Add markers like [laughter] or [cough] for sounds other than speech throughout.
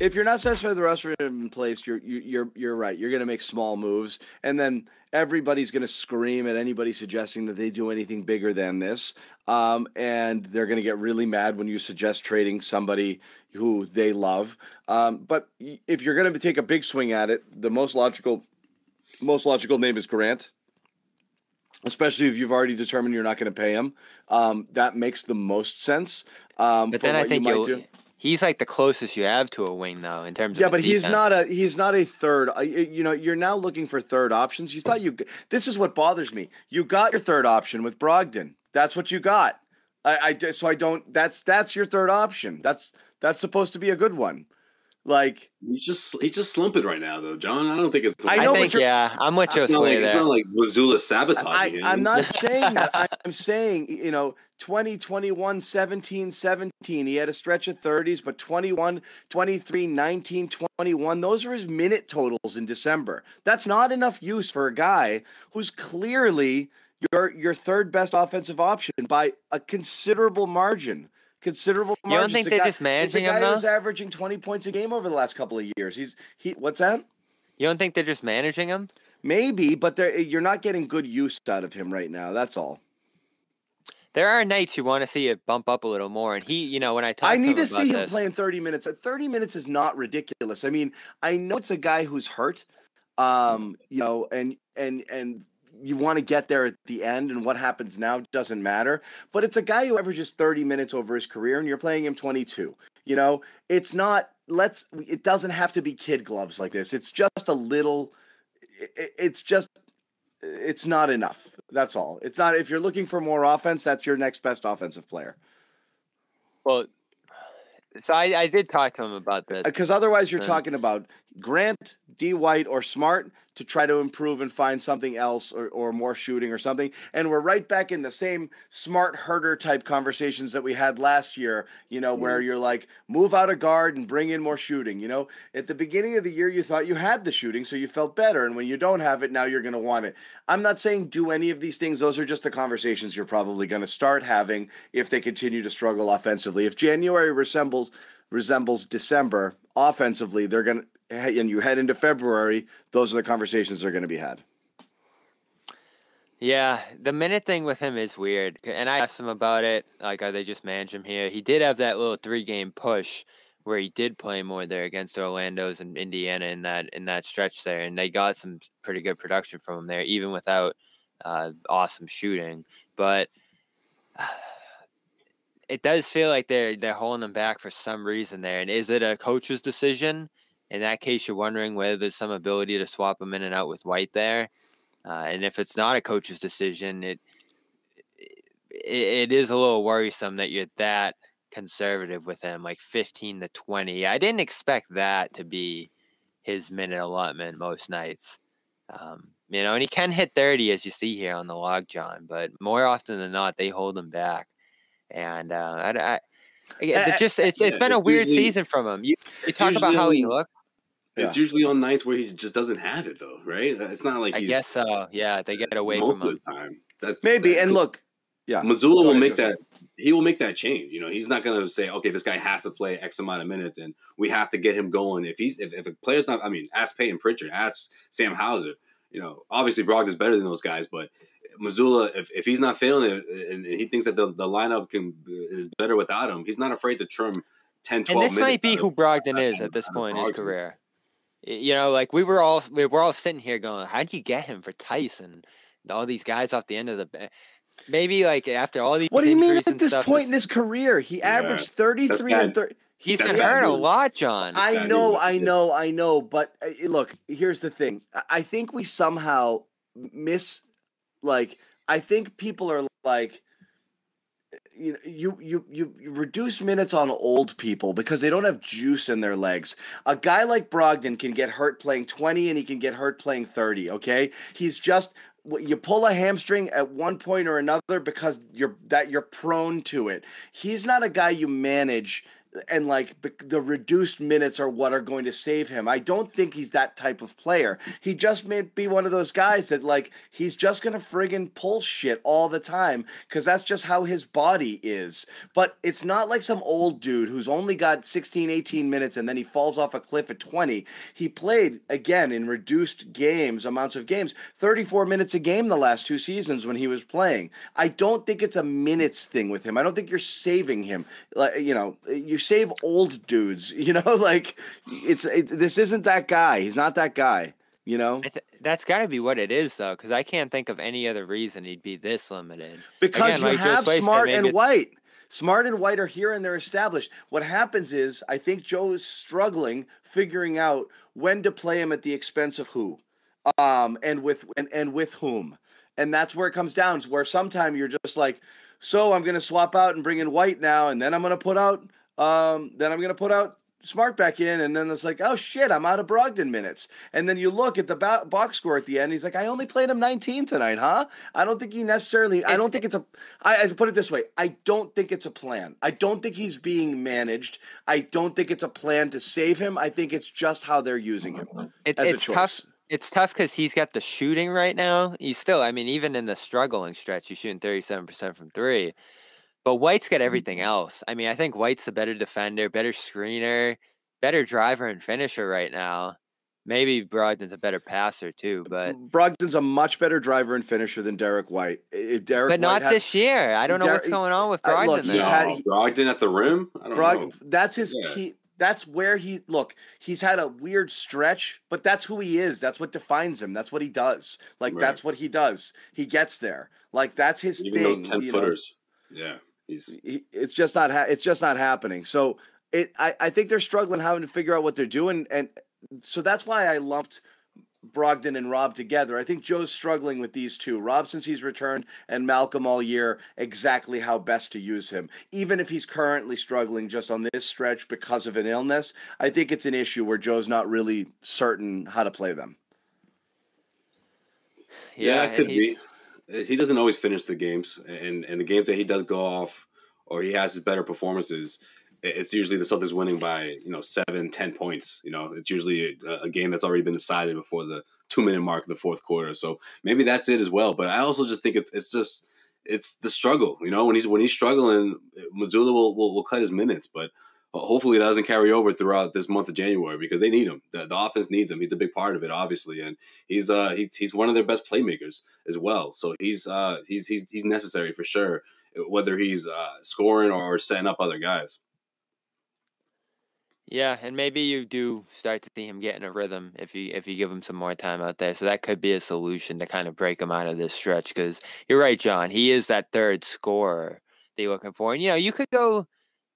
If you're not satisfied with the rest of it in place, you're you- you're you're right. You're going to make small moves, and then everybody's going to scream at anybody suggesting that they do anything bigger than this. Um, and they're going to get really mad when you suggest trading somebody who they love. Um, but if you're going to take a big swing at it, the most logical most logical name is Grant. Especially if you've already determined you're not going to pay him, um, that makes the most sense. Um, But then I what you think might you'll, do. he's like the closest you have to a wing though in terms of Yeah, his but he's defense. not a he's not a third. uh, You know, you're now looking for third options. You thought you. This is what bothers me. You got your third option with Brogdon. That's what you got. I, I d- so I don't. That's that's your third option. That's that's supposed to be a good one. Like He's just he's just slumping right now, though, John. I don't think it's. I I, know, but think yeah, I'm with you It's not like Sway it's not like Mazzulla sabotaging I, him. I'm not saying that. I- I'm saying, you know, 20, 21, 17, 17. He had a stretch of 30s, but 21, 23, 19, 21. Those are his minute totals in December. That's not enough use for a guy who's clearly your your third best offensive option by a considerable margin. Considerable You don't margin. think they're guy- just managing it's a him, guy who's averaging 20 points a game over the last couple of years. He's he what's that? You don't think they're just managing him? Maybe, but they're, you're not getting good use out of him right now. That's all. There are nights you want to see it bump up a little more, and he, you know, when I talk I to need him to see him this, playing 30 minutes. 30 minutes is not ridiculous. I mean, I know it's a guy who's hurt, um, you know, and and and you want to get there at the end, and what happens now doesn't matter. But it's a guy who averages 30 minutes over his career, and you're playing him 22. You know, it's not. Let's. It doesn't have to be kid gloves like this. It's just a little. It's just. It's not enough. That's all. It's not. If you're looking for more offense, that's your next best offensive player. well, so I, I did talk to him about this. because otherwise you're Uh, talking about Grant, D. White, or Smart to try to improve and find something else or, or more shooting or something. And we're right back in the same smart herder type conversations that we had last year, you know, where mm-hmm. you're like, move out a guard and bring in more shooting. You know, at the beginning of the year, you thought you had the shooting, so you felt better. And when you don't have it, now you're going to want it. I'm not saying do any of these things. Those are just the conversations you're probably going to start having if they continue to struggle offensively. If January resembles resembles December offensively, they're going to and you head into February, those are the conversations that are going to be had. Yeah, the minute thing with him is weird. And I asked him about it. Like, are they just manage him here? He did have that little three game push where he did play more there against Orlando's and Indiana in that in that stretch there, and they got some pretty good production from him there, even without uh, awesome shooting. But it does feel like they're they're holding them back for some reason there. And is it a coach's decision? In that case, you're wondering whether there's some ability to swap them in and out with White there. Uh, and if it's not a coach's decision, it, it it is a little worrisome that you're that conservative with him, like 15 to 20. I didn't expect that to be his minute allotment most nights. Um, you know, and he can hit 30 as you see here on the log, John, but more often than not, they hold him back. And uh, I, I, I- it's Uh, just it's it's yeah, been a it's weird usually- season from him. You, you it's talk about usually how he on- looked. It's usually on nights where he just doesn't have it, though, right? It's not like I he's guess so. Yeah, they get away most from of him. the time. That's Maybe. that- And look, yeah. Mazzulla will make that. He will make that change. You know, he's not going to say, "Okay, this guy has to play X amount of minutes, and we have to get him going." If he's if, if a player's not, I mean, ask Payton Pritchard, ask Sam Hauser. You know, obviously Brogdon's better than those guys, but Mazzulla, if, if he's not failing it and, and he thinks that the, the lineup can is better without him, he's not afraid to trim 10, 12 and this might be who of- Brogdon is at this point in his career. You know, like we were all we were all sitting here going, "How do you get him for Tyson? All these guys off the end of the maybe like after all these." What do you mean at this stuff, point in his career? He averaged 33 and 30. he's that's been hurt a lot, John. I know, I know, I know. But uh, look, here's the thing. I- I think we somehow miss, like, I think people are like, you, you you you reduce minutes on old people because they don't have juice in their legs. A guy like Brogdon can get hurt playing 20 and he can get hurt playing 30, okay? He's just you pull a hamstring at one point or another because you're that you're prone to it. He's not a guy you manage and like the reduced minutes are what are going to save him. I don't think he's that type of player. He just may be one of those guys that like he's just going to friggin' pull shit all the time cuz that's just how his body is. But it's not like some old dude who's only got 16 18 minutes and then he falls off a cliff at 20. He played again in reduced games, amounts of games, 34 minutes a game the last two seasons when he was playing. I don't think it's a minutes thing with him. I don't think you're saving him. Like you know, you save old dudes. [laughs] You know, like it's it, this isn't that guy. He's not that guy. You know, th- that's got to be what it is, though, because I can't think of any other reason he'd be this limited. Because Again, you like have Smart and White. Smart and White are here and they're established. What happens is, I think Joe is struggling figuring out when to play him at the expense of who, um, and with and, and with whom, and that's where it comes down. Where sometimes you're just like, so I'm going to swap out and bring in White now, and then I'm going to put out um, then I'm going to put out Smart back in, and then it's like, oh shit, I'm out of Brogdon minutes. And then you look at the bo- box score at the end. He's like, I only played him 19 tonight, huh? I don't think he necessarily. I don't think it's a. I, I put it this way. I don't think it's a plan. I don't think he's being managed. I don't think it's a plan to save him. I think it's just how they're using him. It, it's tough. It's tough because he's got the shooting right now. He's still. I mean, even in the struggling stretch, he's shooting 37 percent from three. But White's got everything mm-hmm. else. I mean, I think White's a better defender, better screener, better driver and finisher right now. Maybe Brogdon's a better passer too, but Brogdon's a much better driver and finisher than Derrick White. Derrick, but not this year. I don't know what's going on with Brogdon. Look, he's had, he, Brogdon at the rim. I don't Brog, know. That's his yeah. key. That's where he look. He's had a weird stretch, but that's who he is. That's what defines him. That's what he does. Like right. that's what he does. He gets there. Like that's his Even thing. ten footers. Know? Yeah. He's he, it's just not ha- it's just not happening. So it I, I think they're struggling having to figure out what they're doing, and so that's why I lumped Brogdon and Rob together. I think Joe's struggling with these two. Rob, since he's returned, and Malcolm all year, exactly how best to use him. Even if he's currently struggling just on this stretch because of an illness, I think it's an issue where Joe's not really certain how to play them. Yeah, yeah it could be he doesn't always finish the games, and and the games that he does go off or he has his better performances, it's usually the Celtics winning by you know seven, ten points. You know, it's usually a, a game that's already been decided before the two minute mark of the fourth quarter. So maybe that's it as well. But I also just think it's it's just it's the struggle. You know, when he's when he's struggling, Mazzulla will, will will cut his minutes, but hopefully it doesn't carry over throughout this month of January because they need him. The, the, offense needs him. He's a big part of it, obviously, and he's uh he's he's one of their best playmakers as well. So he's uh he's he's he's necessary for sure, whether he's uh, scoring or setting up other guys. Yeah, and maybe you do start to see him get in a rhythm if you if you give him some more time out there. So that could be a solution to kind of break him out of this stretch. Because you're right, John. He is that third scorer that you're looking for, and you know you could go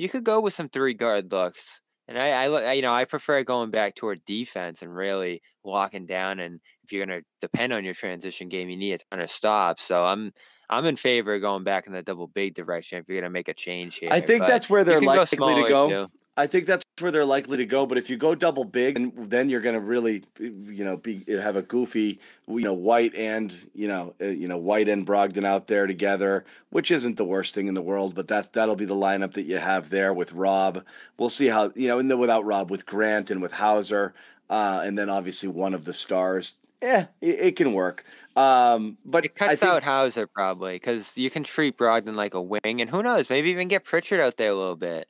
you could go with some three guard looks. And I, I, you know, I prefer going back toward defense and really locking down. And if you're going to depend on your transition game, you need a ton of stops. So I'm, I'm in favor of going back in the double big direction if you're going to make a change here. I think but that's where they're likely to go. Too. I think that's where they're likely to go. But if you go double big, and then you're going to really, you know, be have a goofy, you know, White and you know, uh, you know, White and Brogdon out there together, which isn't the worst thing in the world. But that that'll be the lineup that you have there with Rob. We'll see how you know, and then without Rob, with Grant and with Hauser, uh, and then obviously one of the stars. Yeah, it, it can work. Um, but it cuts think, out Hauser probably because you can treat Brogdon like a wing, and who knows, maybe even get Pritchard out there a little bit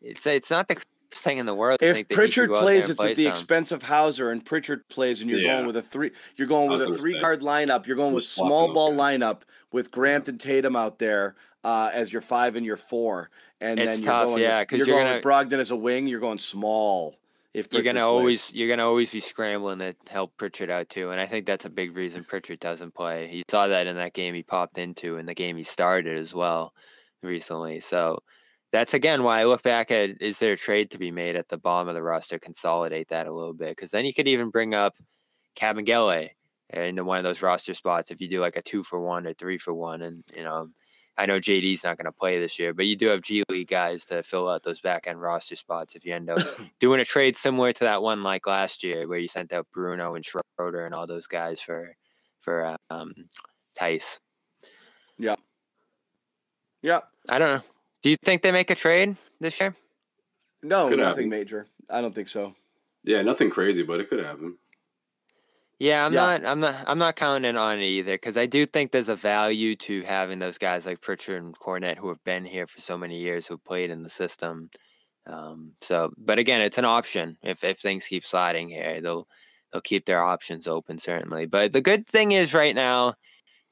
it's it's not the thing in the world. If Pritchard plays, it's play at the some. expense of Hauser, and Pritchard plays, and you're yeah. going with a three. You're going with a three guard lineup. You're going with small ball lineup with Grant and Tatum out there uh, as your five and your four, and it's then you're tough, going. Yeah, because you're, you're, going gonna, with Brogdon as a wing. You're going small. If Pritchard you're gonna plays. always you're gonna always be scrambling to help Pritchard out too, and I think that's a big reason Pritchard doesn't play. He saw that in that game he popped into, and the game he started as well recently. So that's again why I look back at is there a trade to be made at the bottom of the roster, consolidate that a little bit because then you could even bring up Kabengele into one of those roster spots if you do like a two for one or three for one, and you know I know JD's not going to play this year, but you do have G League guys to fill out those back end roster spots if you end up [laughs] doing a trade similar to that one like last year where you sent out Bruno and Schroeder and all those guys for for um, Theis. Yeah. Yeah. I don't know. Do you think they make a trade this year? No, Could nothing happen. major. I don't think so. Yeah, nothing crazy, but it could happen. Yeah, I'm Yeah. not. I'm not. I'm not counting on it either because I do think there's a value to having those guys like Pritchard and Kornet who have been here for so many years, who played in the system. Um, so, but again, it's an option. If if things keep sliding here, they'll they'll keep their options open certainly. But the good thing is right now,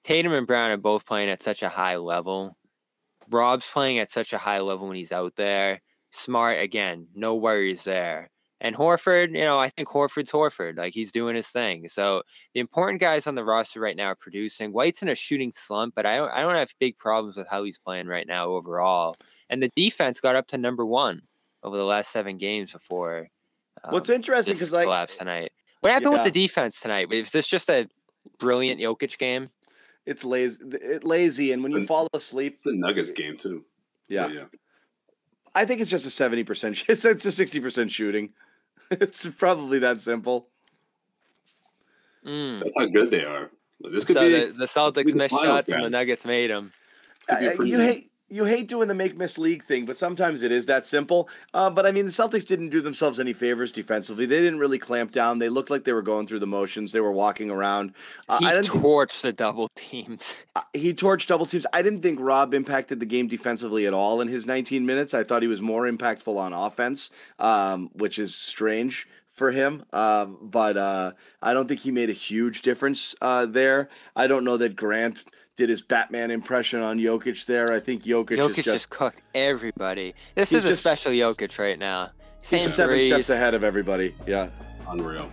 Tatum and Brown are both playing at such a high level. Rob's playing at such a high level when he's out there. Smart again, no worries there. And Horford, you know, I think Horford's Horford. Like he's doing his thing. So the important guys on the roster right now are producing. White's in a shooting slump, but I don't I don't have big problems with how he's playing right now overall. And the defense got up to number one over the last seven games before. What's um, interesting this because like collapse tonight. What happened Yeah. with the defense tonight? Was this just a brilliant Jokic game? It's lazy, it lazy, and when you And- fall asleep, The Nuggets game too. yeah, yeah. I think it's just a seventy percent. [laughs] It's it's a sixty percent shooting. [laughs] It's probably that simple. Mm. That's how good they are. This could So be the, the be Celtics the missed finals, shots and the. Nuggets made them. this could be a Uh, you hate you hate doing the make miss league thing, but sometimes it is that simple. Uh, but I mean, the Celtics didn't do themselves any favors defensively. They didn't really clamp down. They looked like they were going through the motions. They were walking around. Uh, He I didn't. torched the double teams. [laughs] Uh, he torched double teams. I didn't think Rob impacted the game defensively at all in his 19 minutes. I thought he was more impactful on offense, um, which is strange for him. Um, but uh, I don't think he made a huge difference uh, there. I don't know that Grant did his Batman impression on Jokic there. I think Jokic, Jokic is just, just, cooked everybody. This He's is a just- special Jokic right now. he's Same just seven steps ahead of everybody. Yeah. unreal.